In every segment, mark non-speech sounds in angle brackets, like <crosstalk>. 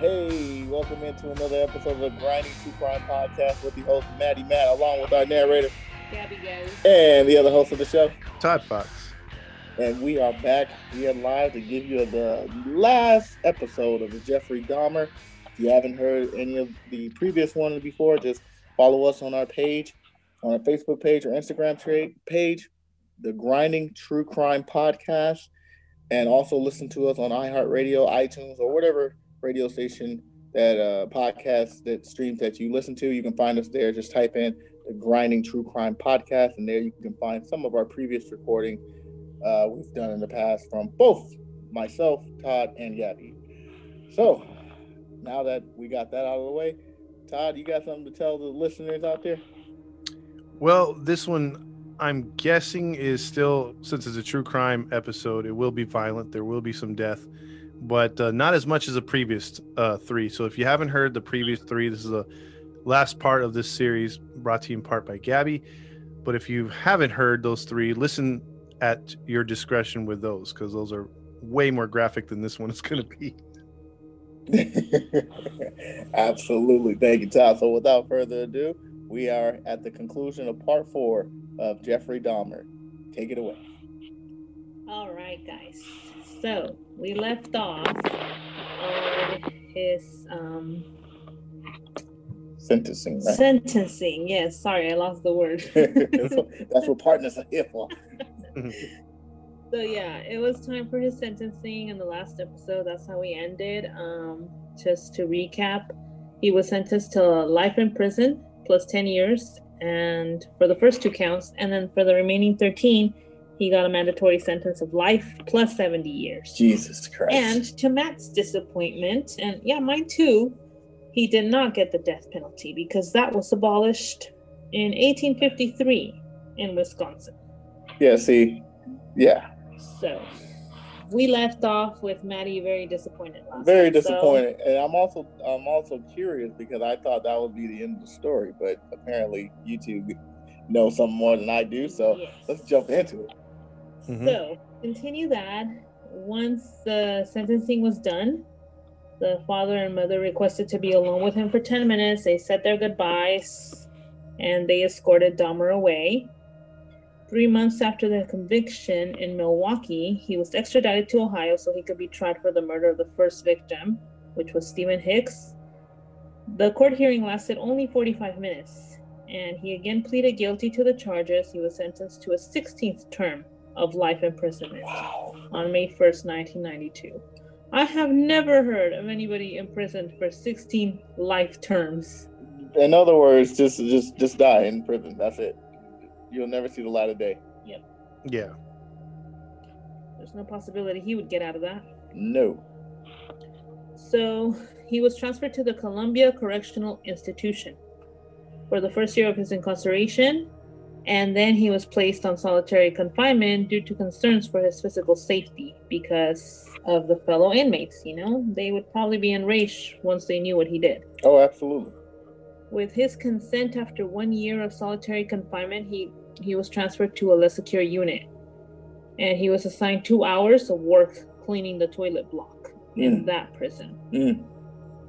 Hey, welcome into another episode of the Grinding True Crime Podcast with the host Maddie Matt, along with our narrator Gabby guys. and the other host of the show. Todd Fox. And we are back here live to give you the last episode of the Jeffrey Dahmer. If you haven't heard any of the previous ones before, just follow us on our page, on our Facebook page or Instagram tra- page, the Grinding True Crime Podcast, and also listen to us on iHeartRadio, iTunes, or whatever radio station that uh, podcast that streams that you listen to. You can find us there. Just type in the Grinding True Crime Podcast, and there you can find some of our previous recording uh, we've done in the past from both myself, Todd, and Gabby. So now that we got that out of the way, Todd, you got something to tell the listeners out there? Well, this one I'm guessing is still, since it's a true crime episode, it will be violent. There will be some death, but uh, not as much as the previous uh, three. So if you haven't heard the previous three, this is the last part of this series brought to you in part by Gabby. But if you haven't heard those three, listen at your discretion with those because those are way more graphic than this one is going to be. <laughs> Absolutely. Thank you, Todd. So without further ado, we are at the conclusion of part four of Jeffrey Dahmer. Take it away. All right, guys. So we left off on his um, Sentencing, right? sentencing. Yes, sorry, I lost the word. <laughs> that's, what, that's what partners are here for. <laughs> so yeah, it was time for his sentencing in the last episode. That's how we ended. Um, just to recap, he was sentenced to life in prison plus 10 years and for the first two counts and then for the remaining 13 he got a mandatory sentence of life plus 70 years Jesus Christ. and to matt's disappointment and yeah mine too he did not get the death penalty because that was abolished in 1853 in wisconsin yeah, see, yeah, so we left off with maddie very disappointed last very time, so- disappointed. And I'm also I'm also curious because I thought that would be the end of the story, but apparently you two know something more than I do. So Yes. let's jump into it. Mhm. So continue that. Once the sentencing was done, the father and mother requested to be alone with him for 10 minutes. They said their goodbyes and they escorted Dahmer away. Three months after the conviction in Milwaukee, he was extradited to Ohio so he could be tried for the murder of the first victim, which was Stephen Hicks. The court hearing lasted only 45 minutes, and he again pleaded guilty to the charges. He was sentenced to a 16th term of life imprisonment Wow. on May 1st, 1992. I have never heard of anybody imprisoned for 16 life terms. In other words, just just just die in prison. That's it. You'll never see the light of day. Yeah. There's no possibility he would get out of that. No. So he was transferred to the Columbia Correctional Institution for the first year of his incarceration, and then he was placed on solitary confinement due to concerns for his physical safety because of the fellow inmates. You know, they would probably be enraged once they knew what he did. Oh, absolutely. With his consent, after one year of solitary confinement, he, he was transferred to a less secure unit. And he was assigned two hours of work cleaning the toilet block in Mm. that prison. Mm.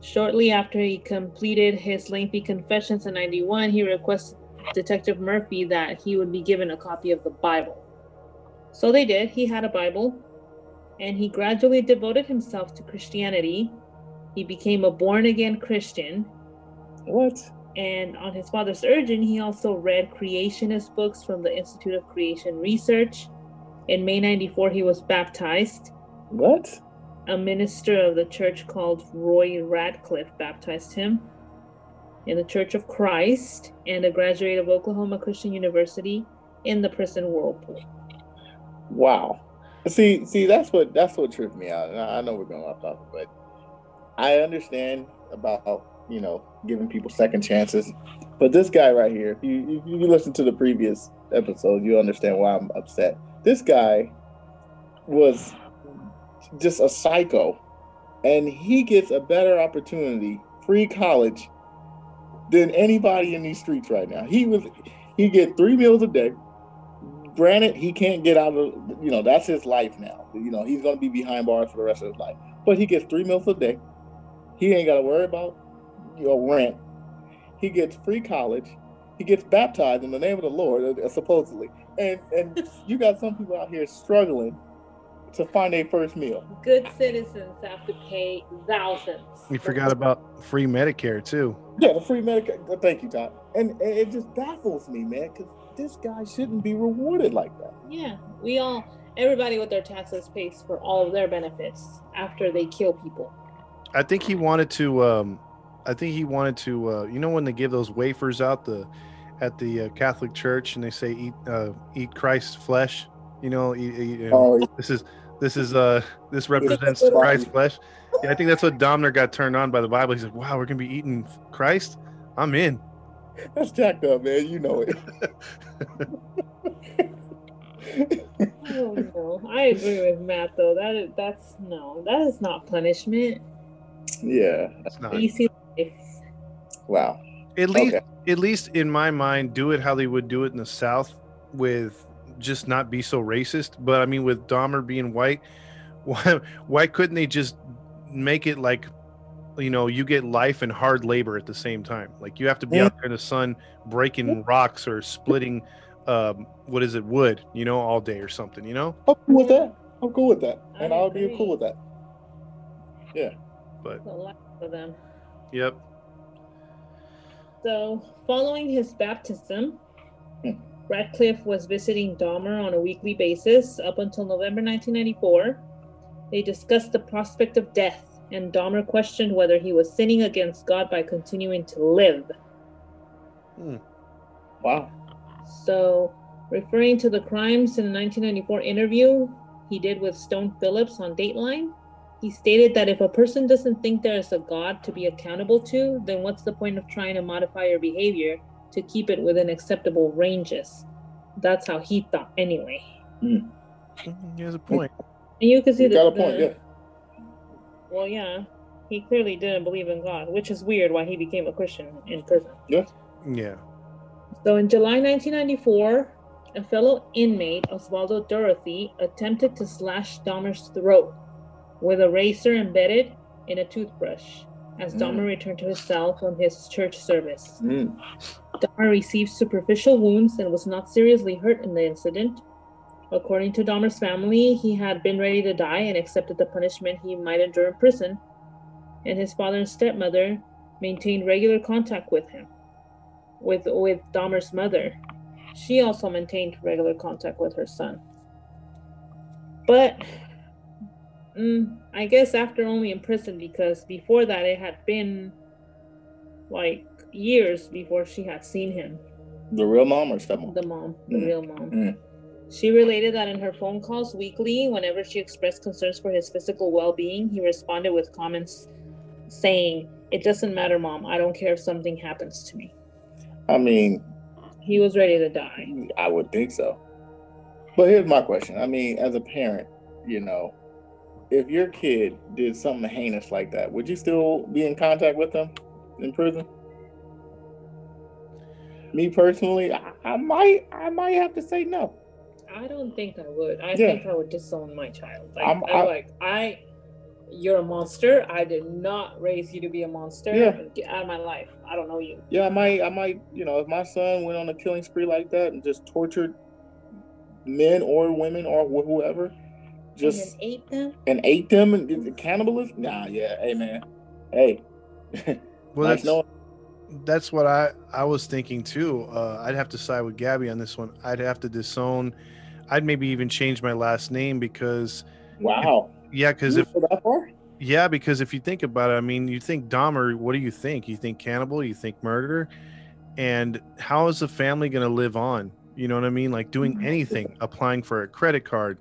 Shortly after he completed his lengthy confessions in 91, he requested Detective Murphy that he would be given a copy of the Bible. So they did. He had a Bible, and he gradually devoted himself to Christianity. He became a born again Christian, What? and on his father's urging, he also read creationist books from the Institute of Creation Research. In May 94, he was baptized. What? A minister of the church called Roy Ratcliff baptized him in the Church of Christ and a graduate of Oklahoma Christian University in the prison whirlpool. Wow. See, see, that's what that's what tripped me out. And I know we're going off topic, but I understand about you know giving people second chances. But this guy right here, if you if you listen to the previous episode, you understand why I'm upset. This guy was just a psycho, and he gets a better opportunity, free college, than anybody in these streets right now. He was he get three meals a day. Granted, he can't get out of you know that's his life now. You know he's gonna be behind bars for the rest of his life. But he gets three meals a day. He ain't got to worry about your know rent. He gets free college. He gets baptized in the name of the Lord, uh, supposedly. And and you got some people out here struggling to find their first meal. Good citizens have to pay thousands. We forgot about free Medicare too. Yeah, the free Medicare. Thank you, Todd. And, and it just baffles me, man, because this guy shouldn't be rewarded like that. Yeah, we all, everybody with their taxes pays for all of their benefits after they kill people. I think he wanted to. Um, I think he wanted to. Uh, you know when they give those wafers out the at the uh, Catholic Church and they say eat uh, eat Christ's flesh. You know, eat, eat, you know, Oh, this is this is uh this represents Christ's flesh. Yeah, I think that's what Dahmer got turned on by the Bible. He said, "Wow, we're gonna be eating Christ. I'm in." that's jacked up, man. You know it. Oh no, I agree with Matt though. That is, that's no, that is not punishment. yeah. that's not. Easy life. Wow. At least, Okay. at least in my mind, do it how they would do it in the South, with just not be so racist. But I mean, with Dahmer being white, <laughs> why why couldn't they just make it like, you know, you get life and hard labor at the same time? Like you have to be Yeah. out there in the sun breaking rocks or splitting, um, what is it, wood, you know, all day or something, you know. I'm cool with that. I'm cool with that. And I I'll be cool with that. Yeah, but a lot for them. yep, So, following his baptism, Hmm. Ratcliff was visiting Dahmer on a weekly basis up until November 1994. They discussed the prospect of death, and Dahmer questioned whether he was sinning against God by continuing to live. Hmm. Wow. So, referring to the crimes in a 1994 interview he did with Stone Phillips on Dateline, he stated that if a person doesn't think there is a God to be accountable to, then what's the point of trying to modify your behavior to keep it within acceptable ranges? That's how he thought, anyway. Mm, he has a point. And you can see You the, got a point, the- yeah. Well, yeah, he clearly didn't believe in God, which is weird why he became a Christian in prison. Yeah, Yeah. So in July 1994, a fellow inmate, Osvaldo Durruthy, attempted to slash Dahmer's throat with a razor embedded in a toothbrush as Mm. Dahmer returned to his cell from his church service. Mm. Dahmer received superficial wounds and was not seriously hurt in the incident. According to Dahmer's family, he had been ready to die and accepted the punishment he might endure in prison. And his father and stepmother maintained regular contact with him, with with Dahmer's mother. She also maintained regular contact with her son. But mm, I guess after only in prison, because before that it had been like years before she had seen him, The real mom or stepmom? the mom, the Mm. real mom. Mm. She related that in her phone calls weekly, whenever she expressed concerns for his physical well being, he responded with comments saying, It doesn't matter, mom. I don't care if something happens to me. I mean, He was ready to die. I would think so. But here's my question. I mean, as a parent, you know, if your kid did something heinous like that, would you still be in contact with them in prison? Me personally, I, I might, I might have to say no. I don't think I would. I Yeah. think I would disown my child. Like, I'm- I'm, I- like, I, you're a monster. I did not raise you to be a monster. Yeah. Get out of my life. I don't know you. Yeah, I might, I might, you know, if my son went on a killing spree like that and just tortured men or women or wh- whoever, just and ate them. and ate them and did the cannibalism. Nah, yeah, hey man, hey. <laughs> well, nice that's knowing- that's what I I was thinking too. Uh, I'd have to side with Gabby on this one. I'd have to disown. I'd maybe even change my last name because wow. yeah, because if that far? yeah, because if you think about it, I mean, you think Dahmer. What do you think? You think cannibal? You think murderer? And how is the family going to live on? You know what I mean? Like doing anything, applying for a credit card,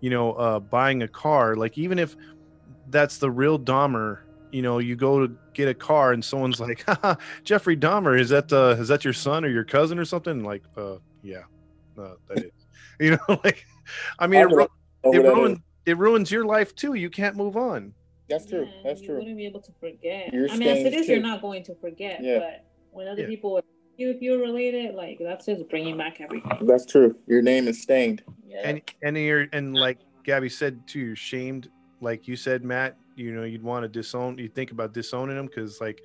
you know, uh, buying a car. Like even if that's the real Dahmer, you know, you go to get a car and someone's <laughs> like, Haha, <laughs> Jeffrey Dahmer, is that uh, is that your son or your cousin or something? Like, uh, yeah, uh, that is. <laughs> You know, like, I mean, it, I'll ru- it who that is. ruins it ruins your life too. You can't move on. That's true. Yeah, That's you true. wouldn't be able to forget. Your I mean, as it is, stains is, you're not going to forget. Yeah. But when other Yeah. people, you if you're related, like that's just bringing back everything. That's true. Your name is stained. Yeah. and and you're and like Gabby said too, you're shamed. Like you said, Matt, you know, you'd want to disown. You think about disowning them because, like,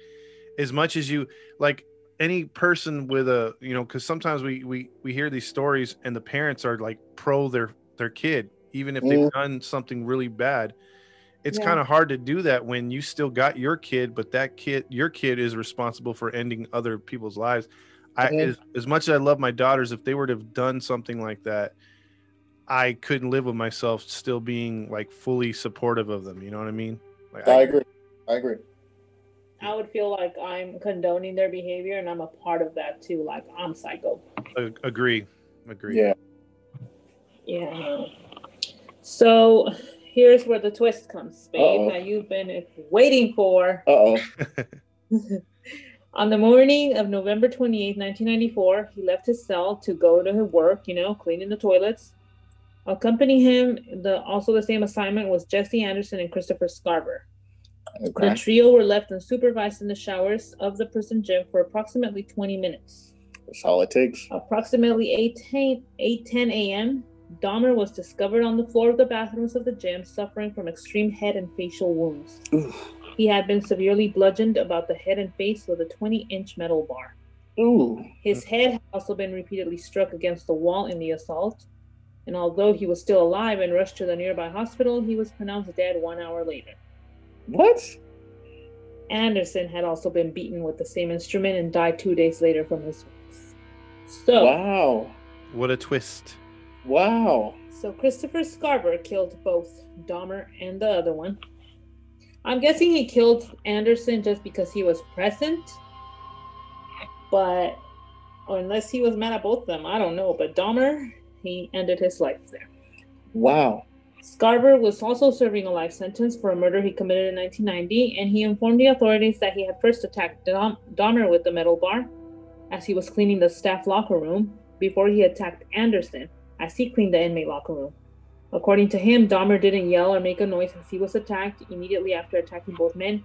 as much as you like any person with a, you know, because sometimes we we we hear these stories and the parents are like pro their their kid, even if they've Mhm. done something really bad. It's Yeah. kind of hard to do that when you still got your kid, but that kid, your kid, is responsible for ending other people's lives. I, Mhm. as, as much as I love my daughters, if they were to have done something like that, I couldn't live with myself still being like fully supportive of them. You know what I mean? Like, I agree. I agree. I would feel like I'm condoning their behavior, and I'm a part of that too. Like I'm psycho. a- agree, agree. Yeah. Yeah. So here's where the twist comes, babe. Uh-oh. That you've been waiting for. <laughs> Uh oh. On the morning of November 28, 1994, he left his cell to go to his work, you know, cleaning the toilets. Accompanying him, the also the same assignment was Jesse Anderson and Christopher Scarver. The trio were left unsupervised in the showers of the prison gym for approximately 20 minutes. That's all it takes. Approximately eight 8:10 a.m., Dahmer was discovered on the floor of the bathrooms of the gym suffering from extreme head and facial wounds. He had been severely bludgeoned about the head and face with a 20 inch metal bar. Ooh. His head had also been repeatedly struck against the wall in the assault. And although he was still alive and rushed to the nearby hospital, he was pronounced dead one hour later. What? Anderson had also been beaten with the same instrument and died two days later from his wounds. So, Wow. What a twist. Wow. so Christopher Scarver killed both Dahmer and the other one. I'm guessing he killed Anderson just because he was present, but or unless he was mad at both of them, I don't know. But Dahmer, he ended his life there. Wow. Scarver was also serving a life sentence for a murder he committed in 1990, and he informed the authorities that he had first attacked Dom- Dahmer with the metal bar as he was cleaning the staff locker room before he attacked Anderson as he cleaned the inmate locker room. According to him, Dahmer didn't yell or make a noise as he was attacked immediately after attacking both men.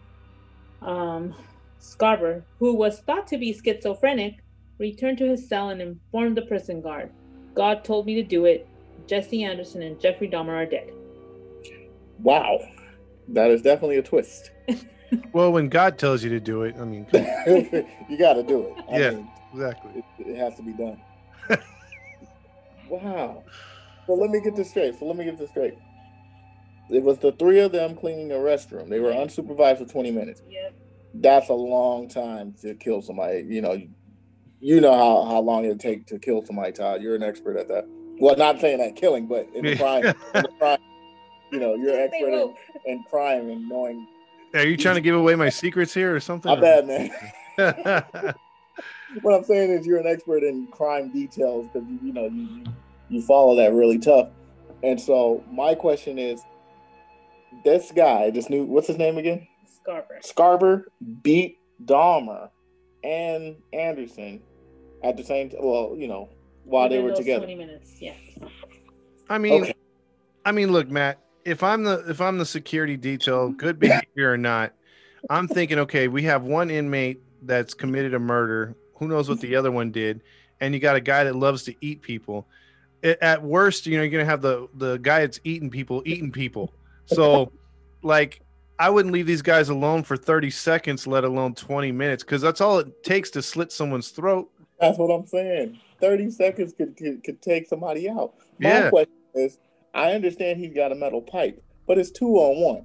Um, Scarver, who was thought to be schizophrenic, returned to his cell and informed the prison guard God told me to do it. Jesse Anderson and Jeffrey Dahmer are dead. Wow. That is definitely a twist. <laughs> Well, when God tells you to do it, I mean, <laughs> you got to do it. I Yeah. mean, exactly. it, it has to be done. <laughs> wow. So let me get this straight. So let me get this straight. It was the three of them cleaning a restroom. They were unsupervised for 20 minutes. Yep. That's a long time to kill somebody. You know, you know how, how long it take to kill somebody, Todd. You're an expert at that. Well, not saying that killing, but in the crime, in the <laughs> crime you know, you're an expert in, in crime and knowing. Are you trying to give away my secrets here or something? My bad, man. <laughs> what I'm saying is you're an expert in crime details because you, you know you, you you follow that really tough. And so my question is, this guy, this new, what's his name again? Scarber. Scarber beat Dahmer and Anderson at the same time. Well, you know, while they were together. 20 minutes. Yeah. I mean, Okay. I mean, look, Matt. If I'm the if I'm the security detail, good behavior or not, I'm thinking, okay, we have one inmate that's committed a murder. Who knows what the other one did? And you got a guy that loves to eat people. A- At worst, you know, you're gonna have the the guy that's eating people eating people. So, like, I wouldn't leave these guys alone for 30 seconds, let alone 20 minutes, because that's all it takes to slit someone's throat. That's what I'm saying. 30 seconds could, could, could take somebody out. My Yeah. question is I understand he's got a metal pipe, but it's two on one.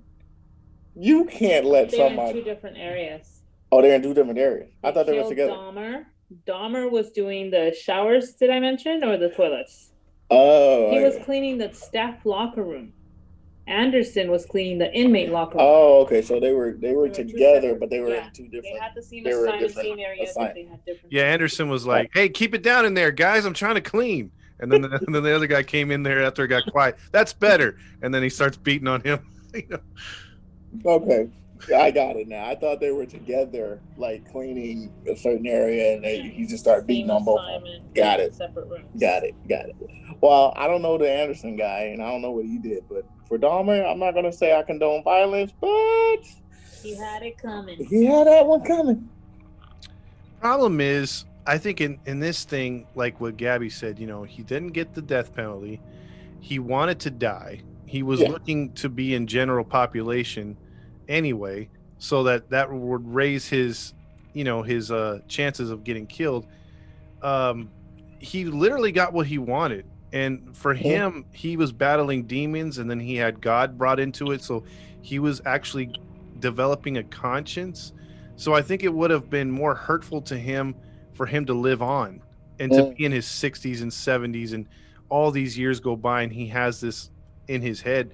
You can't let somebody. They're in two different areas. Oh, they're in two different areas. I thought they were together. Dahmer. Dahmer was doing the showers, did I mention, or the toilets? Oh, He I- was cleaning the staff locker room. Anderson was cleaning the inmate locker room. oh, okay. So they were they were They were together, but they were yeah. in two They different. had the same they were assigned, different same area, assign- but they had different. Yeah, Anderson was like, "Hey, keep it down in there, guys. I'm trying to clean." And then, the, and <laughs> then the other guy came in there after it got quiet. That's better. And then he starts beating on him. <laughs> You know? Okay, I got it now. I thought they were together, like cleaning a certain area, and they, he just started beating on both. of them. Got it. Separate rooms. Got it. Got it. Well, I don't know the Anderson guy, and I don't know what he did, but for Dahmer, I'm not gonna say I condone violence, but He had it coming. he had that one coming. Problem is, I think in, in this thing, like what Gabby said, you know, he didn't get the death penalty. He wanted to die. He was Yeah. looking to be in general population anyway, so that that would raise his, you know, his uh, chances of getting killed. Um, he literally got what he wanted. And for him, he was battling demons and then he had God brought into it. So he was actually developing a conscience. So I think it would have been more hurtful to him for him to live on and to be in his 60s and 70s and all these years go by and he has this in his head,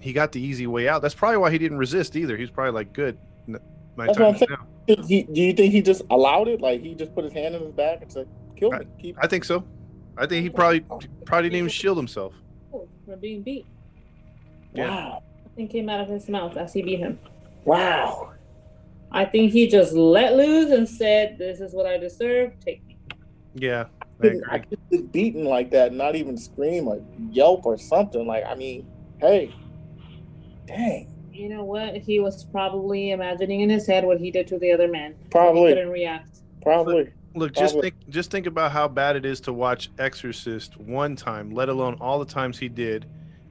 he got the easy way out. That's probably why he didn't resist either. He's probably like, good. n- My That's time what is I'm now. He, do you think he just allowed it? Like he just put his hand in his back and said, "Kill me." Keep. I think so. I think he oh, probably oh, probably didn't even shield himself. Oh, we're being beat. Yeah. Wow. Nothing came out of his mouth as he beat him. Wow. I think he just let loose and said, "This is what I deserve. Take me." Yeah, I couldn't- I agree. get beaten like that, not even scream or yelp or something. Like, I mean, hey, dang, You know what? He was probably imagining in his head what he did to the other man. He probably, couldn't react. probably. Look, just Probably. think just think about how bad it is to watch Exorcist one time, let alone all the times he did,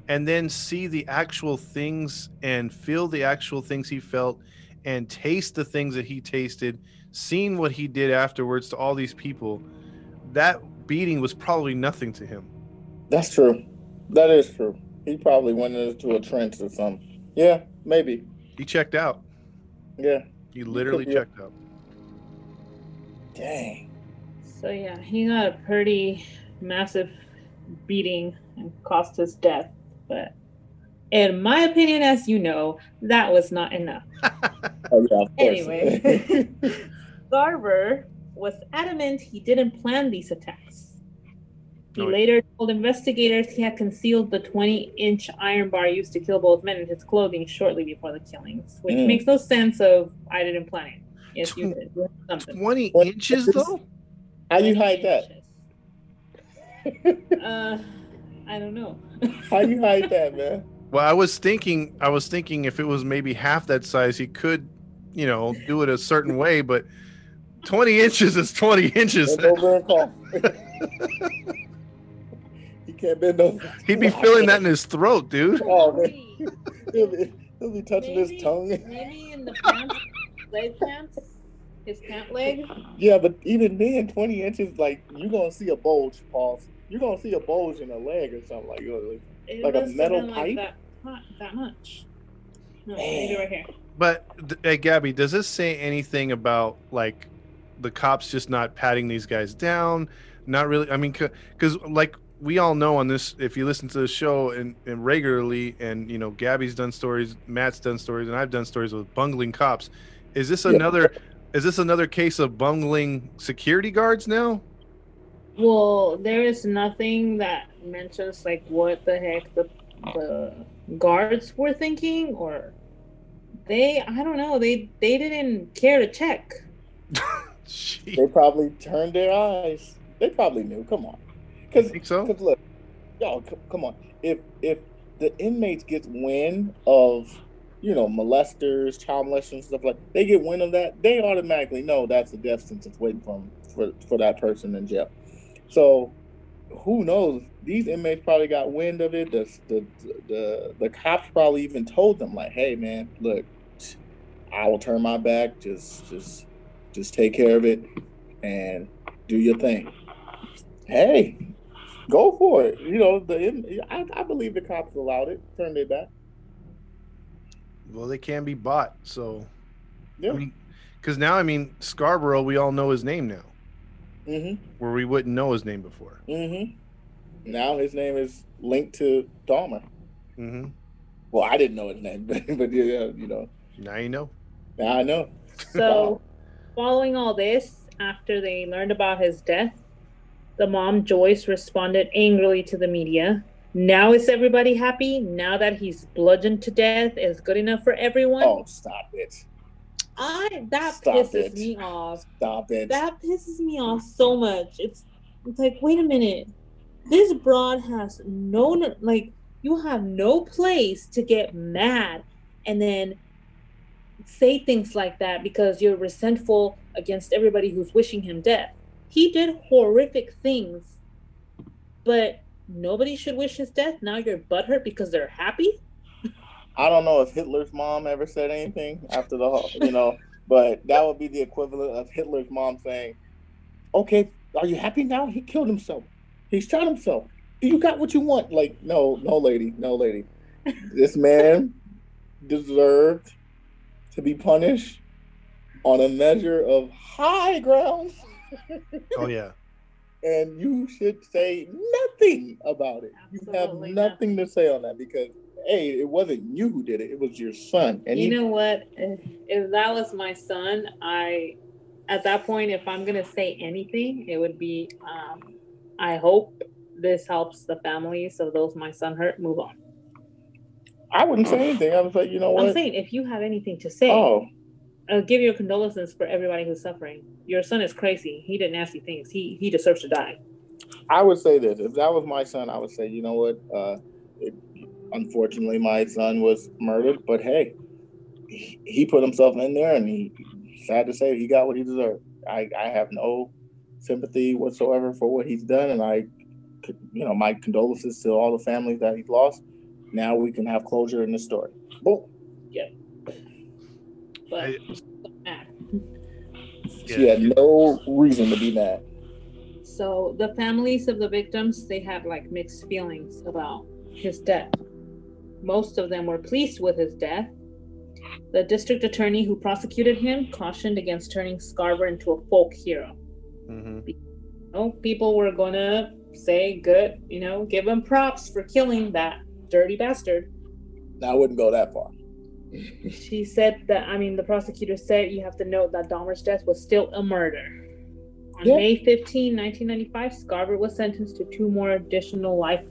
and then see the actual things and feel the actual things he felt and taste the things that he tasted, seeing what he did afterwards to all these people. That beating was probably nothing to him. That's true. That is true. He probably went into a trance or something. Yeah, maybe. He checked out. Yeah. He literally be. checked out. Dang. So yeah, he got a pretty massive beating and cost his death. But in my opinion, as you know, that was not enough. <laughs> Oh yeah, of. Anyway, <laughs> Scarver was adamant he didn't plan these attacks. He Oh, later told investigators he had concealed the 20 inch iron bar used to kill both men in his clothing shortly before the killings, which Mm. makes no sense of I didn't plan it. Yes, you Tw- did. You had Something. 20 What- inches though? How do you hide that? <laughs> Uh, I don't know. How do you hide that, <laughs> man? Well, I was thinking, I was thinking if it was maybe half that size, he could, you know, do it a certain way. But twenty inches is twenty inches. <laughs> can't bend over. He'd be feeling that in his throat, dude. <laughs> Oh man, he'll be, he'll be touching Maybe- his tongue. Maybe in the pants, leg pants, his pant leg. Yeah, but even then, twenty inches, like you're gonna see a bulge, pause. You're gonna see a bulge in a leg or something like that. It Like a metal pipe? Like that, not that much. No, Man. right here. But hey, Gabby, does this say anything about like the cops just not patting these guys down? Not really. I mean, because like we all know on this, if you listen to the show and, and regularly, and you know, Gabby's done stories, Matt's done stories, and I've done stories with bungling cops. Is this Yeah. another? Is this another case of bungling security guards now? Well, there is nothing that mentions like what the heck the the guards were thinking, or they. I don't know. They they didn't care to check. <laughs> They probably turned their eyes. They probably knew. Come on, because so? Because look, y'all, c- come on. If if the inmates get wind of, you know, molesters, child molesters, stuff like, they get wind of that, they automatically know that's a death sentence waiting for 'em- for for that person in jail. So, who knows? These inmates probably got wind of it. The the the the cops probably even told them like, "Hey, man, look, I will turn my back. Just just just take care of it and do your thing." Hey, go for it. You know, the I, I believe the cops allowed it. Turn it back. Well, they can be bought. So, Yeah. I mean, because now, I mean, Scarborough, we all know his name now, mhm. where we wouldn't know his name before. Mhm. Now his name is linked to Dahmer. hmm Well, I didn't know his name, <laughs> but, but yeah, you know, Now you know. now I know. So, following all this, after they learned about his death, The mom, Joyce, responded angrily to the media. Now is everybody happy? Now that he's bludgeoned to death is good enough for everyone? Oh, stop it. I that Stop pisses it. me off. Stop it. That pisses me off so much. It's it's like, wait a minute. This broad has no like you have no place to get mad and then say things like that because you're resentful against everybody who's wishing him death. He did horrific things, but nobody should wish his death. Now you're butthurt because they're happy. I don't know if Hitler's mom ever said anything after the whole, you know, but that would be the equivalent of Hitler's mom saying, "Okay, are you happy now? He killed himself. He shot himself. You got what you want." Like, no, no, lady, no, lady. This man deserved to be punished on a measure of high grounds, Oh yeah. <laughs> and you should say nothing about it. You have Absolutely nothing to say on that because. Hey, it wasn't you who did it. It was your son. And you he- know what? If, if that was my son, I, at that point, if I'm gonna say anything, it would be, um, I hope this helps the families of those my son hurt move on. I wouldn't say anything. I was like, you know what? I'm saying if you have anything to say, Oh, uh, give your condolences for everybody who's suffering. Your son is crazy. He did nasty things. He he deserves to die. I would say this. If that was my son, I would say, you know what? Uh, it, unfortunately, my son was murdered, but hey, he, he put himself in there, and he, sad to say, he got what he deserved. I, I have no sympathy whatsoever for what he's done, and I, you know, my condolences to all the families that he's lost. Now we can have closure in this story. Boom. But I- mad. She had no reason to be mad. So the families of the victims, they had like mixed feelings about his death. Most of them were pleased with his death. The district attorney who prosecuted him cautioned against turning Scarver into a folk hero. hmm Oh, people were gonna say good, you know, give him props for killing that dirty bastard. I wouldn't go that far. She said that, I mean, the prosecutor said you have to note that Dahmer's death was still a murder. On Yeah. May 15, 1995, Scarver was sentenced to two more additional life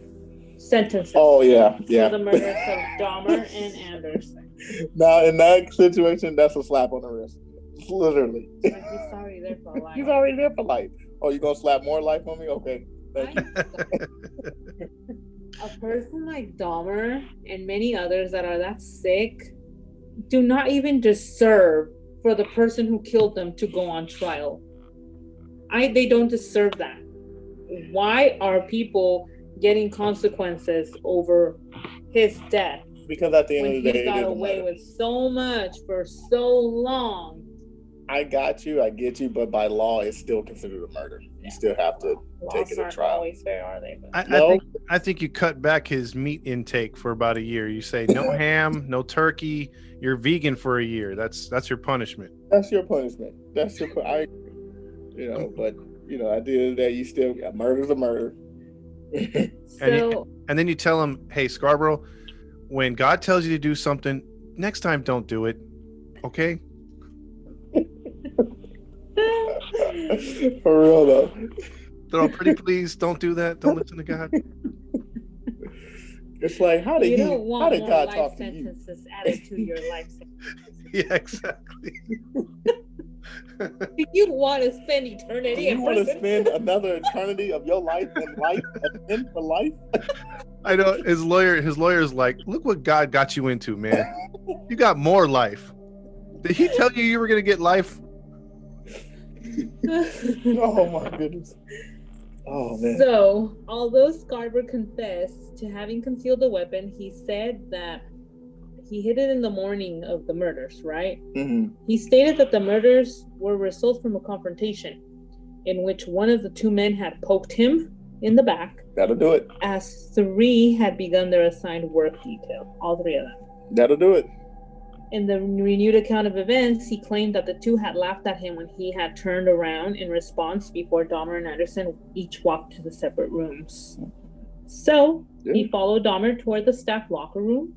sentences Oh yeah, yeah. for the murders of Dahmer and <laughs> Anderson. Now in that situation, that's a slap on the wrist. Literally. Like, he's sorry there for <laughs> life. He's already there for life. Oh, you gonna slap more life on me? Okay. Thank you. <laughs> a person like Dahmer and many others that are that sick do not even deserve for the person who killed them to go on trial. I they don't deserve that. Why are people getting consequences over his death Because at the end of the day, he it got away murder. with so much for so long? I got you, I get you, but by law, it's still considered a murder. You still have to. Take it to trial. always fair, are they? But- I, I No. think I think you cut back his meat intake for about a year. You say no <laughs> ham, no turkey. You're vegan for a year. That's that's your punishment. That's your punishment. That's your. pu- I. You know, um, but you know, at the end of the day, you still got murder's a murder. <laughs> so And then you tell him, "Hey, Scarborough, when God tells you to do something, next time don't do it. Okay? For real though. They're all pretty please, don't do that. Don't listen to God. <laughs> It's like how did you he? don't How did more God life talk to you? sentences added to your life sentence. <laughs> Yeah, exactly. Do you want to spend eternity Do in you want to spend <laughs> another eternity of your life in life, in for life? I know his lawyer. His lawyer's like, look what God got you into, man. You got more life. Did he tell you you were gonna get life? <laughs> Oh my goodness. Oh man. so, although Scarver confessed to having concealed the weapon, he said that he hid it in the morning of the murders, right? Mhm. He stated that the murders were a result from a confrontation in which one of the two men had poked him in the back That'll do it. as three had begun their assigned work detail, all three of them. That'll do it. In the renewed account of events, he claimed that the two had laughed at him when he had turned around in response before Dahmer and Anderson each walked to the separate rooms. So he followed Dahmer toward the staff locker room,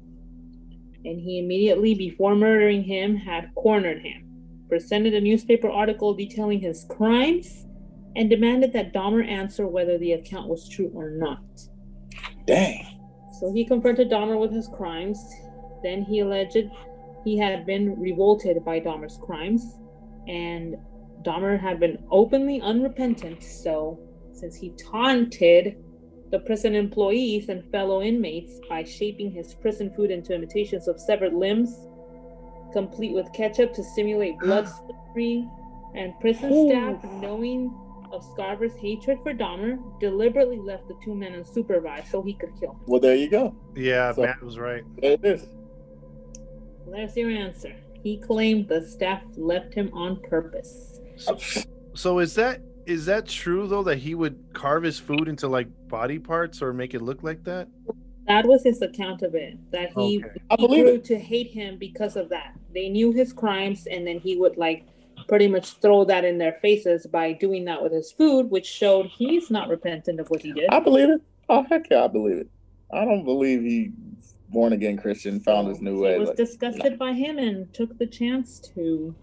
and he immediately, before murdering him, had cornered him, presented a newspaper article detailing his crimes, and demanded that Dahmer answer whether the account was true or not. Dang. So he confronted Dahmer with his crimes. Then he alleged he had been revolted by Dahmer's crimes, and Dahmer had been openly unrepentant. So, since he taunted the prison employees and fellow inmates by shaping his prison food into imitations of severed limbs, complete with ketchup to simulate ah. blood slippery, and prison Ooh. staff, knowing of Scarver's hatred for Dahmer, deliberately left the two men unsupervised so he could kill him. Well, there you go. Yeah, So- Matt was right. There it is. There's your answer. He claimed the staff left him on purpose. So, so is that is that true though that he would carve his food into like body parts or make it look like that? That was his account of it. That he, Okay. He believe grew it. to hate him because of that. They knew his crimes, and then he would like pretty much throw that in their faces by doing that with his food, which showed he's not repentant of what he did. I believe it. Oh heck yeah, I believe it. I don't believe he born again Christian found his new he way. was Like, disgusted by him and took the chance to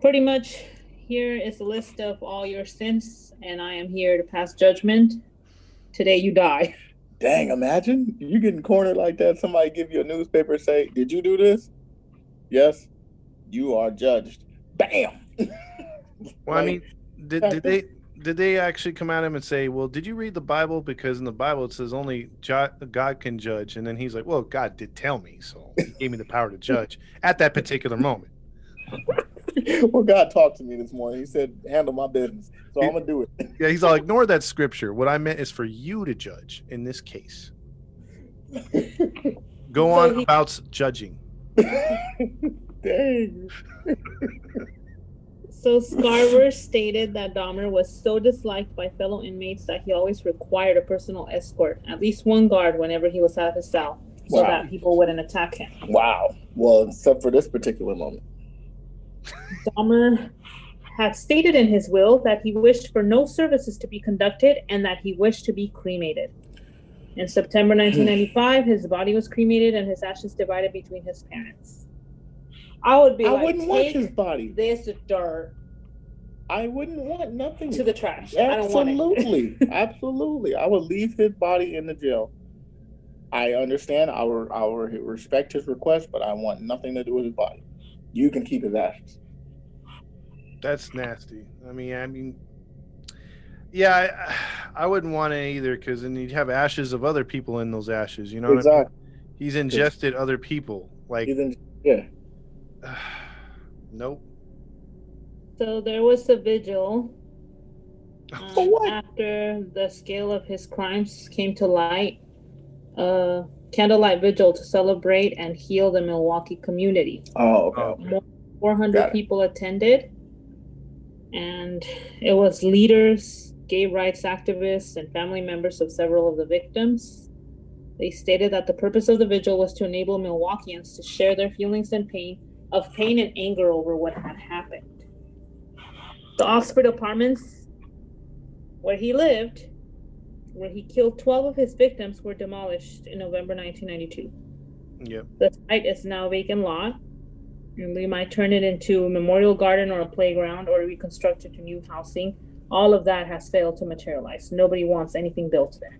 pretty much here is a list of all your sins and i am here to pass judgment today you die <laughs> Dang, imagine you getting cornered like that. Somebody give you a newspaper say, "Did you do this?" Yes, you are judged. Bam. <laughs> Well, I mean, did, did they did they actually come at him and say, "Well, did you read the Bible? Because in the Bible it says only God can judge." And then he's like, "Well, God did tell me, so He gave me the power to judge at that particular moment." <laughs> well, God talked to me this morning. He said, "Handle my business," so I'm gonna do it. <laughs> Yeah, he's all ignore that scripture. What I meant is for you to judge in this case. <laughs> Go on about judging. Dang. So scarver <laughs> stated that dahmer was so disliked by fellow inmates that he always required a personal escort at least one guard whenever he was out of his cell so Wow. that people wouldn't attack him Wow. Well, except for this particular moment. Dahmer had stated in his will that he wished for no services to be conducted and that he wished to be cremated. In September hmm. 1995, his body was cremated and his ashes divided between his parents. I would be I like, wouldn't want his body. this dirt I wouldn't want nothing. to the trash. I don't want it. Absolutely, <laughs> absolutely. I would leave his body in the jail. I understand. I will, I will respect his request, but I want nothing to do with his body. You can keep his ashes. That's nasty. I mean, I mean, yeah, I, I wouldn't want it either because then you'd have ashes of other people in those ashes. You know what I mean? exactly. He's ingested other people. Like, Even yeah. <sighs> nope. So there was a vigil <laughs> um, For what? after the scale of his crimes came to light. A candlelight vigil to celebrate and heal the Milwaukee community. Oh, okay. Oh. More 400 Got it. people attended, and it was leaders, gay rights activists, and family members of several of the victims. They stated that the purpose of the vigil was to enable Milwaukeeans to share their feelings and pain of pain and anger over what had happened. The Oxford Apartments, where he lived, where he killed 12 of his victims, were demolished in November 1992. Yep. The site is now a vacant lot, and we might turn it into a memorial garden or a playground or reconstruct it to new housing. All of that has failed to materialize. Nobody wants anything built there.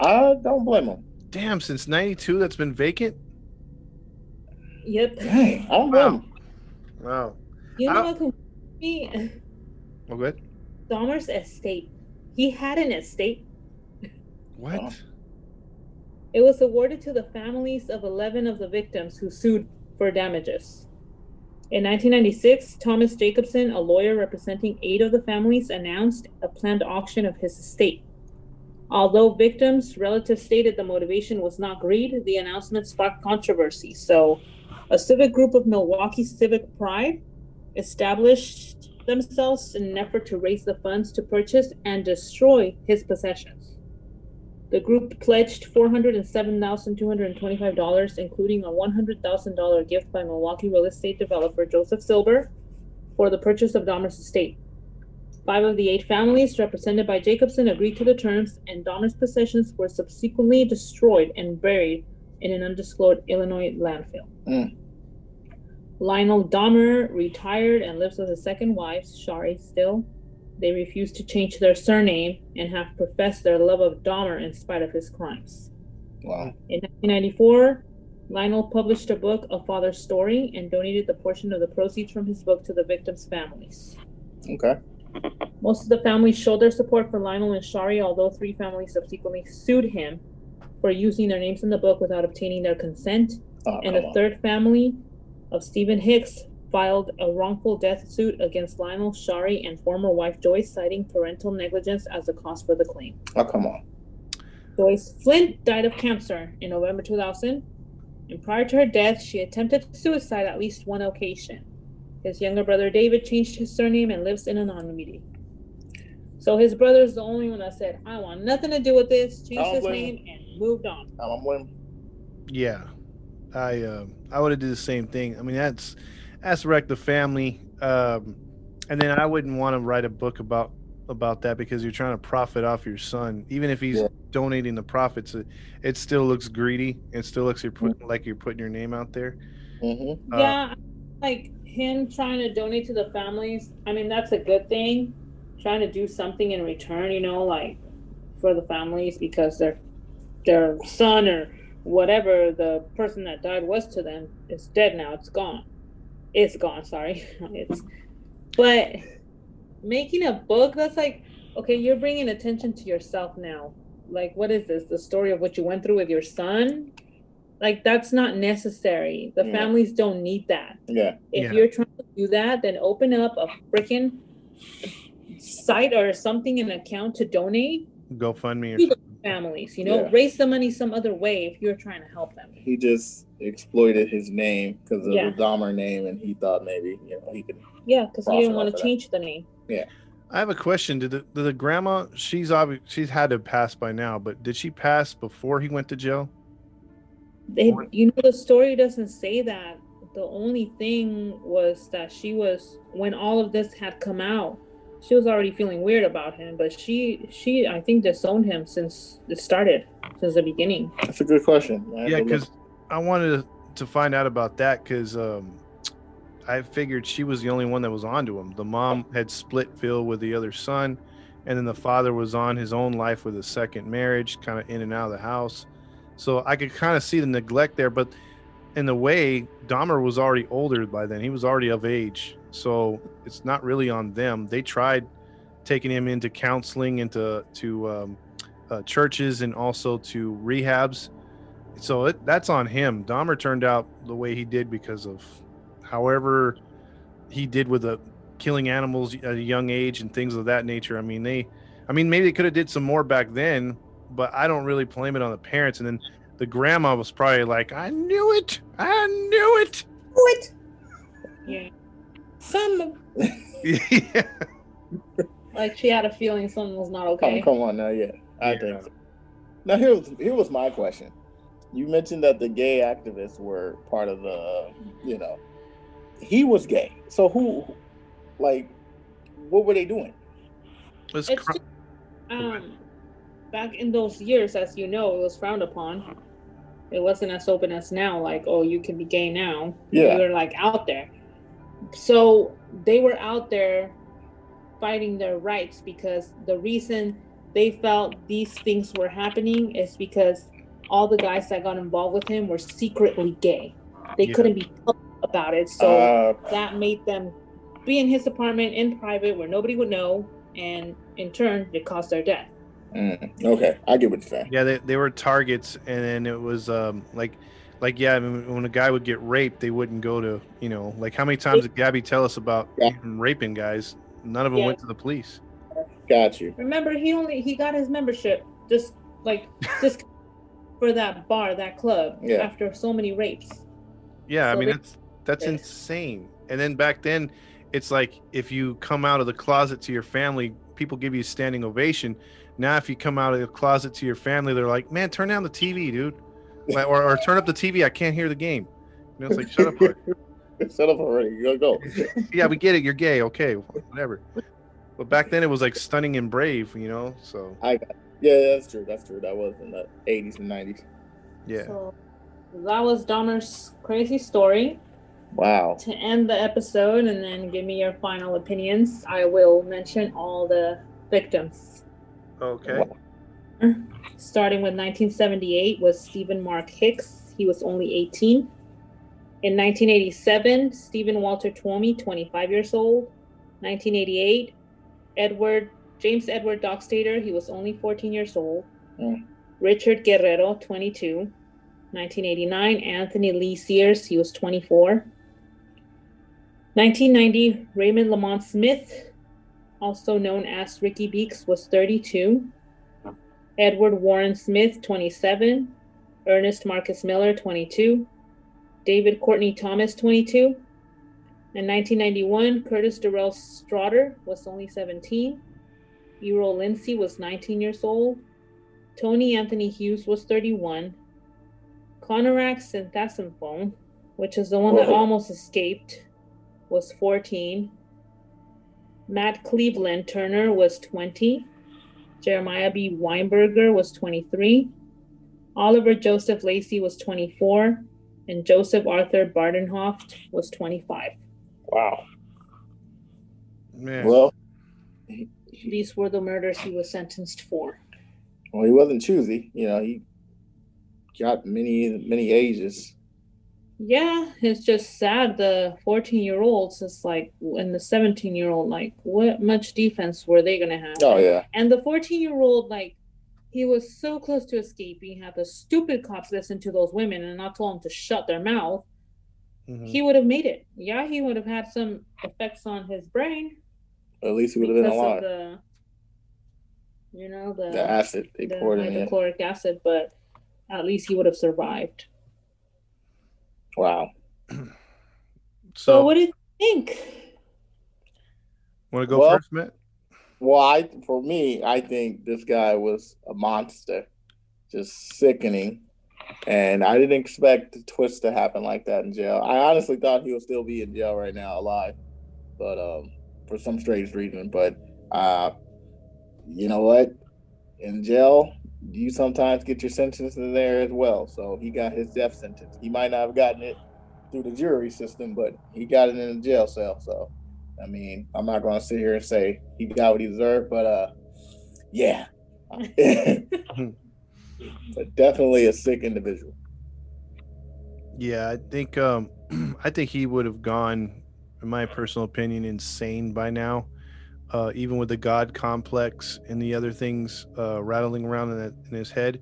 I don't blame him. Damn, since '92, that's been vacant. Yep. Dang, I don't Wow. him. Wow. You know don't- what confused me? Oh, good. Dahmer's estate. He had an estate. What? Wow. It was awarded to the families of 11 of the victims who sued for damages. In 1996, Thomas Jacobson, a lawyer representing eight of the families, announced a planned auction of his estate. Although victims' relatives stated the motivation was not greed, the announcement sparked controversy. So, a civic group of Milwaukee Civic Pride established themselves in an effort to raise the funds to purchase and destroy his possessions. The group pledged $407,225, including a $100,000 gift by Milwaukee real estate developer Joseph Zilber for the purchase of Dahmer's estate. Five of the eight families, represented by Jacobson, agreed to the terms, and Dahmer's possessions were subsequently destroyed and buried in an undisclosed Illinois landfill. Mm. Lionel Dahmer retired and lives with his second wife, Shari, still. they refuse to change their surname and have professed their love of Dahmer in spite of his crimes. Wow. In 1994, Lionel published a book, A Father's Story, and donated the portion of the proceeds from his book to the victims' families. Okay. Most of the families showed their support for Lionel and Shari, although three families subsequently sued him for using their names in the book without obtaining their consent. Oh, And a on. third family of Stephen Hicks filed a wrongful death suit against Lionel, Shari, and former wife Joyce, citing parental negligence as the cause for the claim. Oh, come on. Joyce Flint died of cancer in November 2000, and prior to her death, she attempted suicide at least one occasion. His younger brother David changed his surname and lives in anonymity. So his brother's the only one that said, I want nothing to do with this, changed his blame name, and moved on. I'm with him. Yeah, I uh, I would have did the same thing. I mean, that's that's wrecked the family. Um, and then I wouldn't want to write a book about about that because you're trying to profit off your son. Even if he's Yeah. donating the profits, it, it still looks greedy. It still looks you're putting like you're putting your name out there. Mm-hmm. Uh, yeah, like him trying to donate to the families. I mean, that's a good thing. Trying to do something in return, you know, like for the families because their their son or whatever the person that died was to them is dead now. It's gone. It's gone. Sorry, <laughs> it's. But making a book that's like, okay, you're bringing attention to yourself now. Like, what is this? The story of what you went through with your son? Like, that's not necessary. The Yeah. families don't need that. Yeah. If Yeah. you're trying to do that, then open up a freaking site or something, an account to donate GoFundMe or to the something. Families. You know, Yeah. raise the money some other way if you're trying to help them. He just exploited his name because of Yeah. the Dahmer name, and he thought maybe you know he could. Yeah, because he didn't want to of that. change the name. Yeah. I have a question. Did the, did the grandma? She's obvious. She's had to pass by now, but did she pass before he went to jail? They, you know, the story doesn't say that. The only thing was that she was when all of this had come out, she was already feeling weird about him. But she, she, I think disowned him since it started, since the beginning. That's a good question. I Yeah, because I wanted to find out about that because um, I figured she was the only one that was onto him. The mom had split Phil with the other son, and then the father was on his own life with a second marriage, kind of in and out of the house. So I could kind of see the neglect there, but in the way, Dahmer was already older by then. He was already of age, so it's not really on them. They tried taking him into counseling, into to um, uh, churches, and also to rehabs so it, that's on him. Dahmer turned out the way he did because of however he did with the killing animals at a young age and things of that nature. I mean, they, I mean, maybe they could have did some more back then, but I don't really blame it on the parents. And then the grandma was probably like, "I knew it, I knew it." What? Yeah. Some yeah. <laughs> like she had a feeling something was not okay. come on now, yeah, I Yeah. think. So. Now here was here was my question. You mentioned that the gay activists were part of the, you know, he was gay. So who, like, what were they doing? It's It's cr- just, um, back in those years, as you know, it was frowned upon. It wasn't as open as now. Like, oh, you can be gay now. Yeah. You were like out there. So they were out there fighting their rights because the reason they felt these things were happening is because all the guys that got involved with him were secretly gay. They Yeah. couldn't be about it. So uh, that made them be in his apartment in private where nobody would know and in turn it caused their death mm, okay, I get what you're saying. yeah, they, they were targets, and then it was um like. Like yeah, I mean, when a guy would get raped, they wouldn't go to you know like how many times did Gabby tell us about Yeah. him raping guys? None of them Yeah. went to the police. Got you. remember he only he got his membership just like just <laughs> for that bar that club Yeah. after so many rapes Yeah, I mean they- that's that's Yeah. insane. And then back then, it's like if you come out of the closet to your family, people give you a standing ovation. Now, if you come out of the closet to your family, they're like, "Man, turn down the TV, dude," Like, or, or turn up the TV. I can't hear the game. You know, it's like, shut up. <laughs> Shut up already. Go go. <laughs> yeah, we get it. You're gay. Okay, whatever. But back then, it was like stunning and brave. You know, so I got. Yeah, that's true. That's true. That was in the 80s and 90s. yeah. so that was Dahmer's crazy story Wow. To end the episode and then give me your final opinions, I will mention all the victims. Okay. <laughs> Starting with 1978 was Stephen Mark Hicks. He was only 18. In 1987, Stephen Walter Tuomi, 25 years old. 1988, Edward James Edward Doxtator, he was only 14 years old. Mm. Richard Guerrero, 22. 1989, Anthony Lee Sears, he was 24. 1990, Raymond Lamont Smith, also known as Ricky Beeks, was 32. Edward Warren Smith, 27. Ernest Marcus Miller, 22. David Courtney Thomas, 22. In 1991, Curtis Durrell Straughter was only 17. Errol Lindsay was 19 years old. Tony Anthony Hughes was 31. Konerak Sinthasomphone, which is the one that oh. almost escaped, was 14. Matt Cleveland Turner was 20. Jeremiah B. Weinberger was 23. Oliver Joseph Lacey was 24. And Joseph Arthur Bradehoft was 25. Wow. Man. Well, These were the murders he was sentenced for. well, he wasn't choosy. You know, he got many, many ages. Yeah, it's just sad. The 14 year olds is like, and the 17 year old, like, what much defense were they to have? Oh yeah. And the 14 year old, like, he was so close to escaping, had the stupid cops listen to those women and not told them to shut their mouth. Mhm. He would have made it. Yeah, he would have had some effects on his brain At least he would have been alive. the, you know, the, The acid they the poured in hydrochloric acid, but at least he would have survived. Wow. <clears throat> So, so, what do you think? want to go Well- first, Matt? Well, I for me, I think this guy was a monster, just sickening, and I didn't expect the twist to happen like that in jail. I honestly thought he would still be in jail right now, alive, but um, for some strange reason. But uh, you know what? In jail, you sometimes get your sentence in there as well. So he got his death sentence. He might not have gotten it through the jury system, but he got it in a jail cell. So. I mean, I'm not gonna sit here and say he got what he deserved, but uh, yeah, <laughs> but definitely a sick individual. Yeah, I think um <clears throat> I think he would have gone, in my personal opinion, insane by now. Uh, even with the God complex and the other things uh, rattling around in, in his head,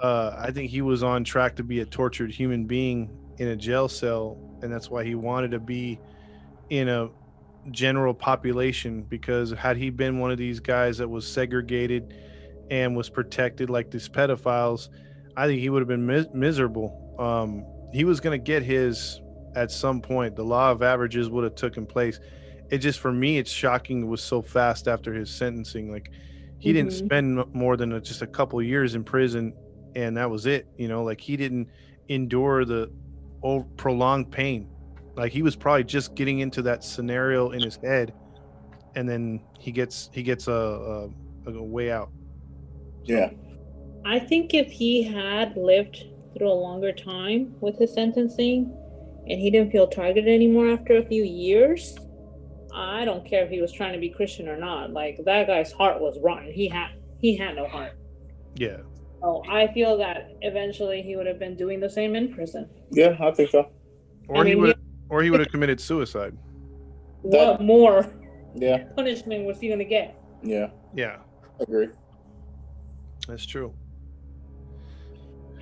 uh, I think he was on track to be a tortured human being in a jail cell, and that's why he wanted to be in a general population. Because had he been one of these guys that was segregated and was protected like these pedophiles, I think he would have been mis- miserable. Um, he was going to get his at some point. The law of averages would have taken place. It just for me, it's shocking. It was so fast after his sentencing. Like he didn't Mhm. spend more than a, just a couple years in prison, and that was it. You know, like he didn't endure the prolonged pain. Like he was probably just getting into that scenario in his head, and then he gets he gets a, a, a way out. Yeah, I think if he had lived through a longer time with his sentencing and he didn't feel targeted anymore after a few years, I don't care if he was trying to be Christian or not. Like that guy's heart was rotten. He had he had no heart. Yeah. So I feel that eventually he would have been doing the same in prison. yeah, I think so. Or he mean, would or he would have committed suicide. That- What more Yeah, punishment was he gonna get? yeah, Yeah, I agree. that's true.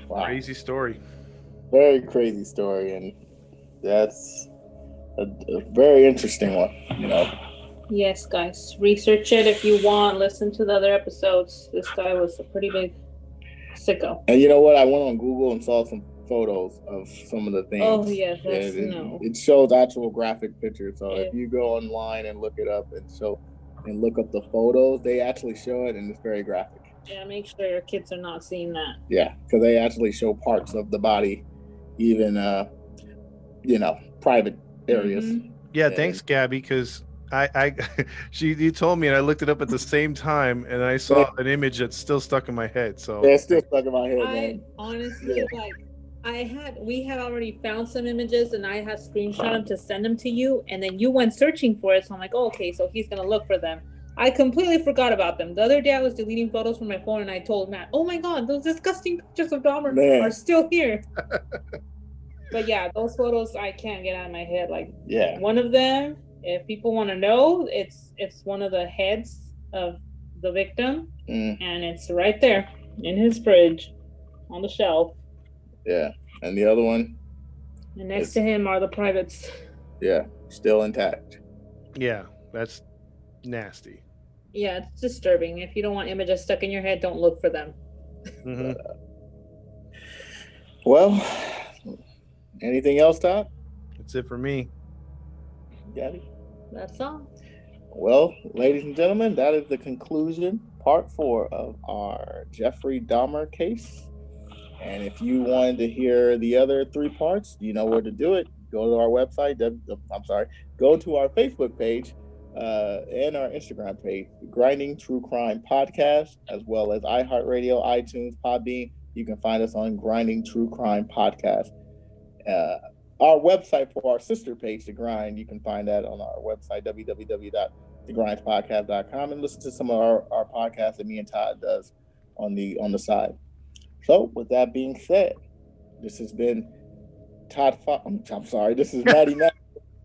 Wow, Crazy story. very crazy story, and that's a, a very interesting one. You know, Yes, guys, research it if you want. Listen to the other episodes. This guy was a pretty big sicko. and you know what? I went on Google and saw some photos of some of the things. Oh yes, that's it, no. it shows actual graphic pictures. So if you go online and look it up and show and look up the photos, they actually show it, and it's very graphic. Yeah, make sure your kids are not seeing that. Yeah, because they actually show parts of the body, even uh, you know, private areas. Mhm. Yeah, Yeah. thanks, Gabby, because I, I, <laughs> she, you told me, and I looked it up at the same time, and I saw an image that's still stuck in my head. So They're still stuck in my head, I man. honestly Yeah. like I had we had already found some images and I had screenshot them to send them to you, and then you went searching for it. So I'm like, oh, okay, so he's gonna look for them. I completely forgot about them. The other day I was deleting photos from my phone and I told Matt, oh my god, those disgusting pictures of Dahmer Man. are still here. <laughs> but yeah, those photos I can't get out of my head. Like Yeah. one of them, if people want to know, it's it's one of the heads of the victim, Mm, and it's right there in his fridge on the shelf. yeah. And the other one, And next It's- to him are the privates. yeah, still intact. Yeah, that's nasty. Yeah, it's disturbing. If you don't want images stuck in your head, don't look for them. Mhm. Well, anything else, Todd? That's it for me. Gabby? That's all. Well, ladies and gentlemen, that is the conclusion, part four of our Jeffrey Dahmer case. And if you wanted to hear the other three parts, you know where to do it. Go to our website. I'm sorry. Go to our Facebook page uh, and our Instagram page, Grinding True Crime Podcast, as well as iHeartRadio, iTunes, Podbean. You can find us on Grinding True Crime Podcast. Uh, our website for our sister page, The Grind, you can find that on our website, www.thegrindspodcast.com, and listen to some of our, our podcasts that me and Todd does on the on the side. So, with that being said, this has been Todd. Fo- I'm, I'm sorry, this is Maddie <laughs> Matt,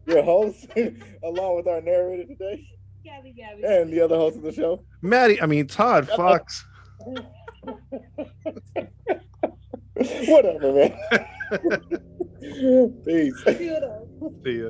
your host, <laughs> along with our narrator today, Gabby, Gabby. and the other host of the show. Maddie, I mean Todd Fox. <laughs> Whatever, man. Peace. See ya.